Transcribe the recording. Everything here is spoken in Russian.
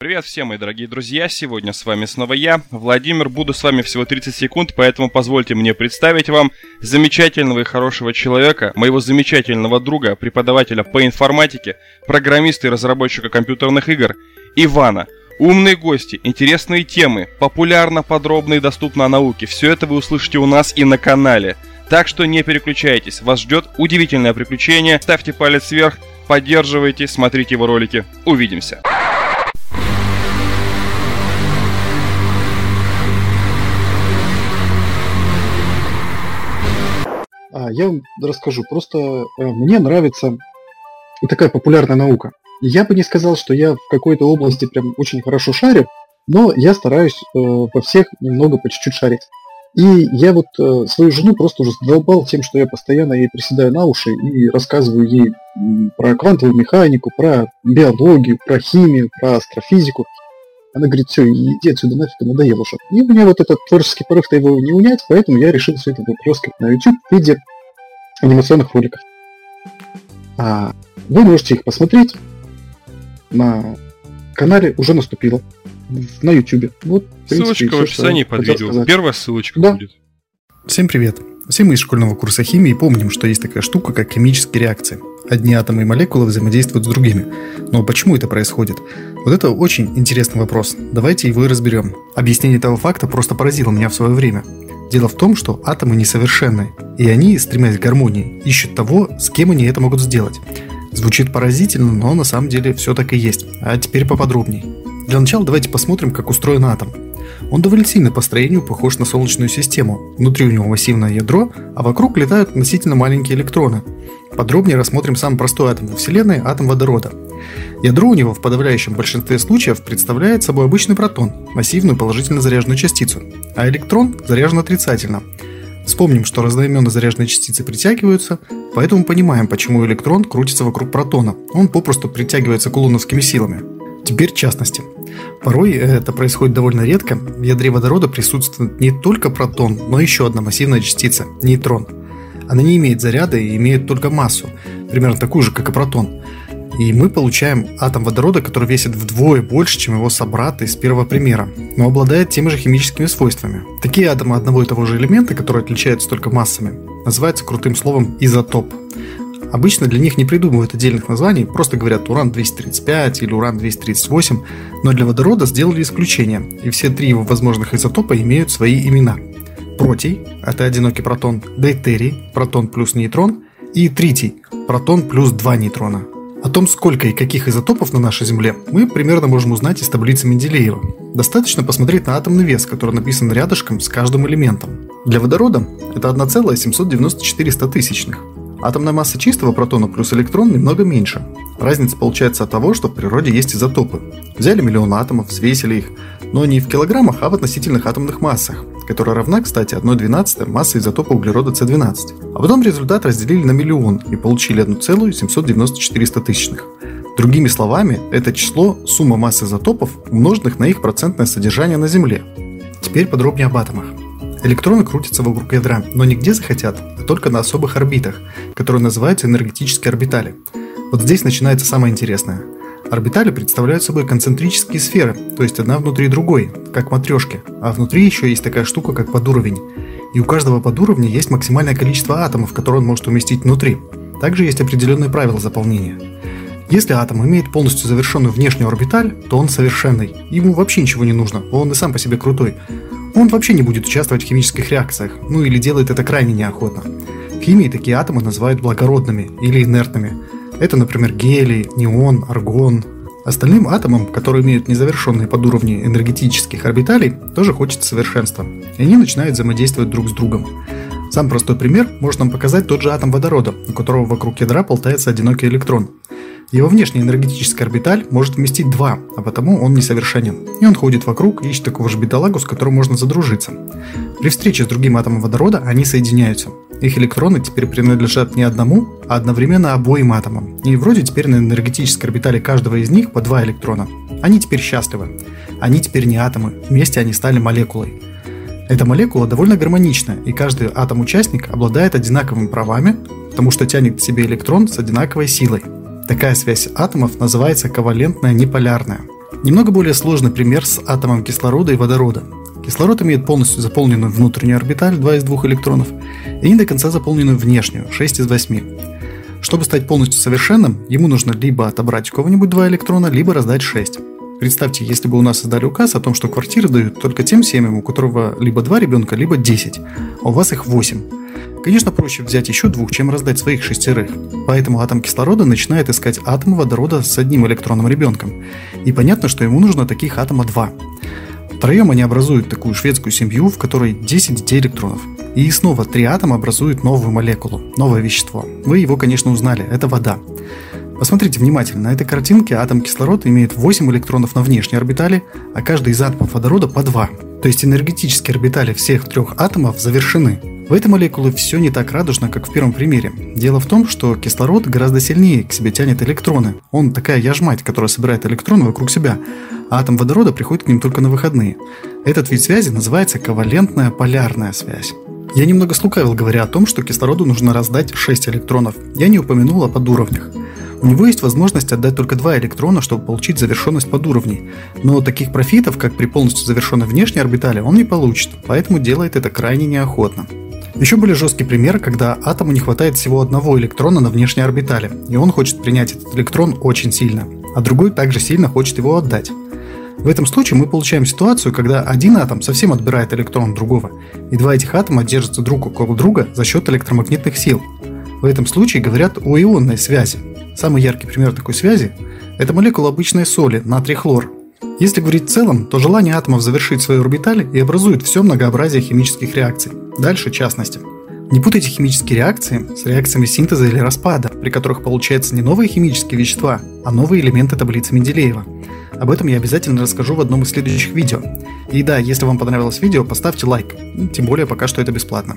Привет всем, мои дорогие друзья! Сегодня с вами снова я, Владимир. Буду с вами всего 30 секунд, поэтому позвольте мне представить вам замечательного и хорошего человека, моего замечательного друга, преподавателя по информатике, программиста и разработчика компьютерных игр, Ивана. Умные гости, интересные темы, популярно, подробно и доступно о науке. Все это вы услышите у нас и на канале. Так что не переключайтесь, вас ждет удивительное приключение. Ставьте палец вверх, поддерживайте, смотрите его ролики. Увидимся! Я вам расскажу. Просто э, мне нравится такая популярная наука. Я бы не сказал, что я в какой-то области прям очень хорошо шарю, но я стараюсь э, во всех немного по чуть-чуть шарить. И я вот э, свою жену просто уже задолбал тем, что я постоянно ей приседаю на уши и рассказываю ей про квантовую механику, про биологию, про химию, про астрофизику. Она говорит, все, иди отсюда нафиг, надоело уже. И у меня вот этот творческий порыв-то его не унять, поэтому я решил все это выплескать на YouTube в виде анимационных роликов. А вы можете их посмотреть на канале уже наступило на YouTube. Вот, принципе, ссылочка в описании под видео. Сказать. Первая ссылочка да. будет. Всем привет. Все мы из школьного курса химии помним, что есть такая штука, как химические реакции. Одни атомы и молекулы взаимодействуют с другими. Но почему это происходит? Вот это очень интересный вопрос. Давайте его и разберем. Объяснение этого факта просто поразило меня в свое время. Дело в том, что атомы несовершенны, и они, стремясь к гармонии, ищут того, с кем они это могут сделать. Звучит поразительно, но на самом деле все так и есть. А теперь поподробнее. Для начала давайте посмотрим, как устроен атом. Он довольно сильно по строению похож на Солнечную систему. Внутри у него массивное ядро, а вокруг летают относительно маленькие электроны. Подробнее рассмотрим самый простой атом во Вселенной – атом водорода. Ядро у него в подавляющем большинстве случаев представляет собой обычный протон, массивную положительно заряженную частицу, а электрон заряжен отрицательно. Вспомним, что разноименно заряженные частицы притягиваются, поэтому понимаем, почему электрон крутится вокруг протона. Он попросту притягивается кулоновскими силами. Теперь частности. Порой это происходит довольно редко. В ядре водорода присутствует не только протон, но еще одна массивная частица – нейтрон. Она не имеет заряда и имеет только массу, примерно такую же, как и протон. И мы получаем атом водорода, который весит вдвое больше, чем его собрат из первого примера, но обладает теми же химическими свойствами. Такие атомы одного и того же элемента, которые отличаются только массами, называются крутым словом изотоп. Обычно для них не придумывают отдельных названий, просто говорят уран-235 или уран-238, но для водорода сделали исключение, и все три его возможных изотопа имеют свои имена. Протий – это одинокий протон, дейтерий – протон плюс нейтрон, и тритий – протон плюс два нейтрона. О том, сколько и каких изотопов на нашей Земле, мы примерно можем узнать из таблицы Менделеева. Достаточно посмотреть на атомный вес, который написан рядышком с каждым элементом. Для водорода это 1,794 тысячных, Атомная масса чистого протона плюс электрон немного меньше. Разница получается от того, что в природе есть изотопы. Взяли миллион атомов, взвесили их, но не в килограммах, а в относительных атомных массах, которая равна, кстати, 1,12 массы изотопа углерода С12. А потом результат разделили на миллион и получили 1,794 тысячных. Другими словами, это число – сумма масс изотопов, умноженных на их процентное содержание на Земле. Теперь подробнее об атомах. Электроны крутятся вокруг ядра, но не где захотят, а только на особых орбитах, которые называются энергетические орбитали. Вот здесь начинается самое интересное. Орбитали представляют собой концентрические сферы, то есть одна внутри другой, как матрешки, а внутри еще есть такая штука, как подуровень. И у каждого подуровня есть максимальное количество атомов, которые он может уместить внутри. Также есть определенные правила заполнения. Если атом имеет полностью завершенную внешнюю орбиталь, то он совершенный. Ему вообще ничего не нужно, он и сам по себе крутой он вообще не будет участвовать в химических реакциях, ну или делает это крайне неохотно. В химии такие атомы называют благородными или инертными. Это, например, гелий, неон, аргон. Остальным атомам, которые имеют незавершенные подуровни энергетических орбиталей, тоже хочется совершенства. И они начинают взаимодействовать друг с другом. Сам простой пример может нам показать тот же атом водорода, у которого вокруг ядра болтается одинокий электрон. Его внешняя энергетическая орбиталь может вместить два, а потому он несовершенен. И он ходит вокруг ищет такого же бедолагу, с которым можно задружиться. При встрече с другим атомом водорода они соединяются. Их электроны теперь принадлежат не одному, а одновременно обоим атомам. И вроде теперь на энергетической орбитали каждого из них по два электрона. Они теперь счастливы. Они теперь не атомы, вместе они стали молекулой. Эта молекула довольно гармонична, и каждый атом-участник обладает одинаковыми правами, потому что тянет к себе электрон с одинаковой силой – Такая связь атомов называется ковалентная неполярная. Немного более сложный пример с атомом кислорода и водорода. Кислород имеет полностью заполненную внутреннюю орбиталь 2 из 2 электронов и не до конца заполненную внешнюю 6 из 8. Чтобы стать полностью совершенным, ему нужно либо отобрать у кого-нибудь 2 электрона, либо раздать 6. Представьте, если бы у нас создали указ о том, что квартиры дают только тем семьям, у которого либо 2 ребенка, либо 10, а у вас их 8. Конечно, проще взять еще двух, чем раздать своих шестерых. Поэтому атом кислорода начинает искать атом водорода с одним электронным ребенком. И понятно, что ему нужно таких атома два. Втроем они образуют такую шведскую семью, в которой 10 детей электронов. И снова три атома образуют новую молекулу, новое вещество. Вы его, конечно, узнали, это вода. Посмотрите внимательно, на этой картинке атом кислорода имеет 8 электронов на внешней орбитали, а каждый из атомов водорода по 2. То есть энергетические орбитали всех трех атомов завершены. В этой молекуле все не так радужно, как в первом примере. Дело в том, что кислород гораздо сильнее к себе тянет электроны. Он такая яжмать, которая собирает электроны вокруг себя, а атом водорода приходит к ним только на выходные. Этот вид связи называется ковалентная полярная связь. Я немного слукавил, говоря о том, что кислороду нужно раздать 6 электронов. Я не упомянул о подуровнях. У него есть возможность отдать только два электрона, чтобы получить завершенность подуровней. Но таких профитов, как при полностью завершенной внешней орбитали, он не получит, поэтому делает это крайне неохотно. Еще более жесткий пример, когда атому не хватает всего одного электрона на внешней орбитали, и он хочет принять этот электрон очень сильно, а другой также сильно хочет его отдать. В этом случае мы получаем ситуацию, когда один атом совсем отбирает электрон другого, и два этих атома держатся друг около друга за счет электромагнитных сил. В этом случае говорят о ионной связи. Самый яркий пример такой связи – это молекула обычной соли, натрий-хлор. Если говорить в целом, то желание атомов завершить свою орбиталь и образует все многообразие химических реакций. Дальше частности. Не путайте химические реакции с реакциями синтеза или распада, при которых получаются не новые химические вещества, а новые элементы таблицы Менделеева. Об этом я обязательно расскажу в одном из следующих видео. И да, если вам понравилось видео, поставьте лайк, тем более пока что это бесплатно.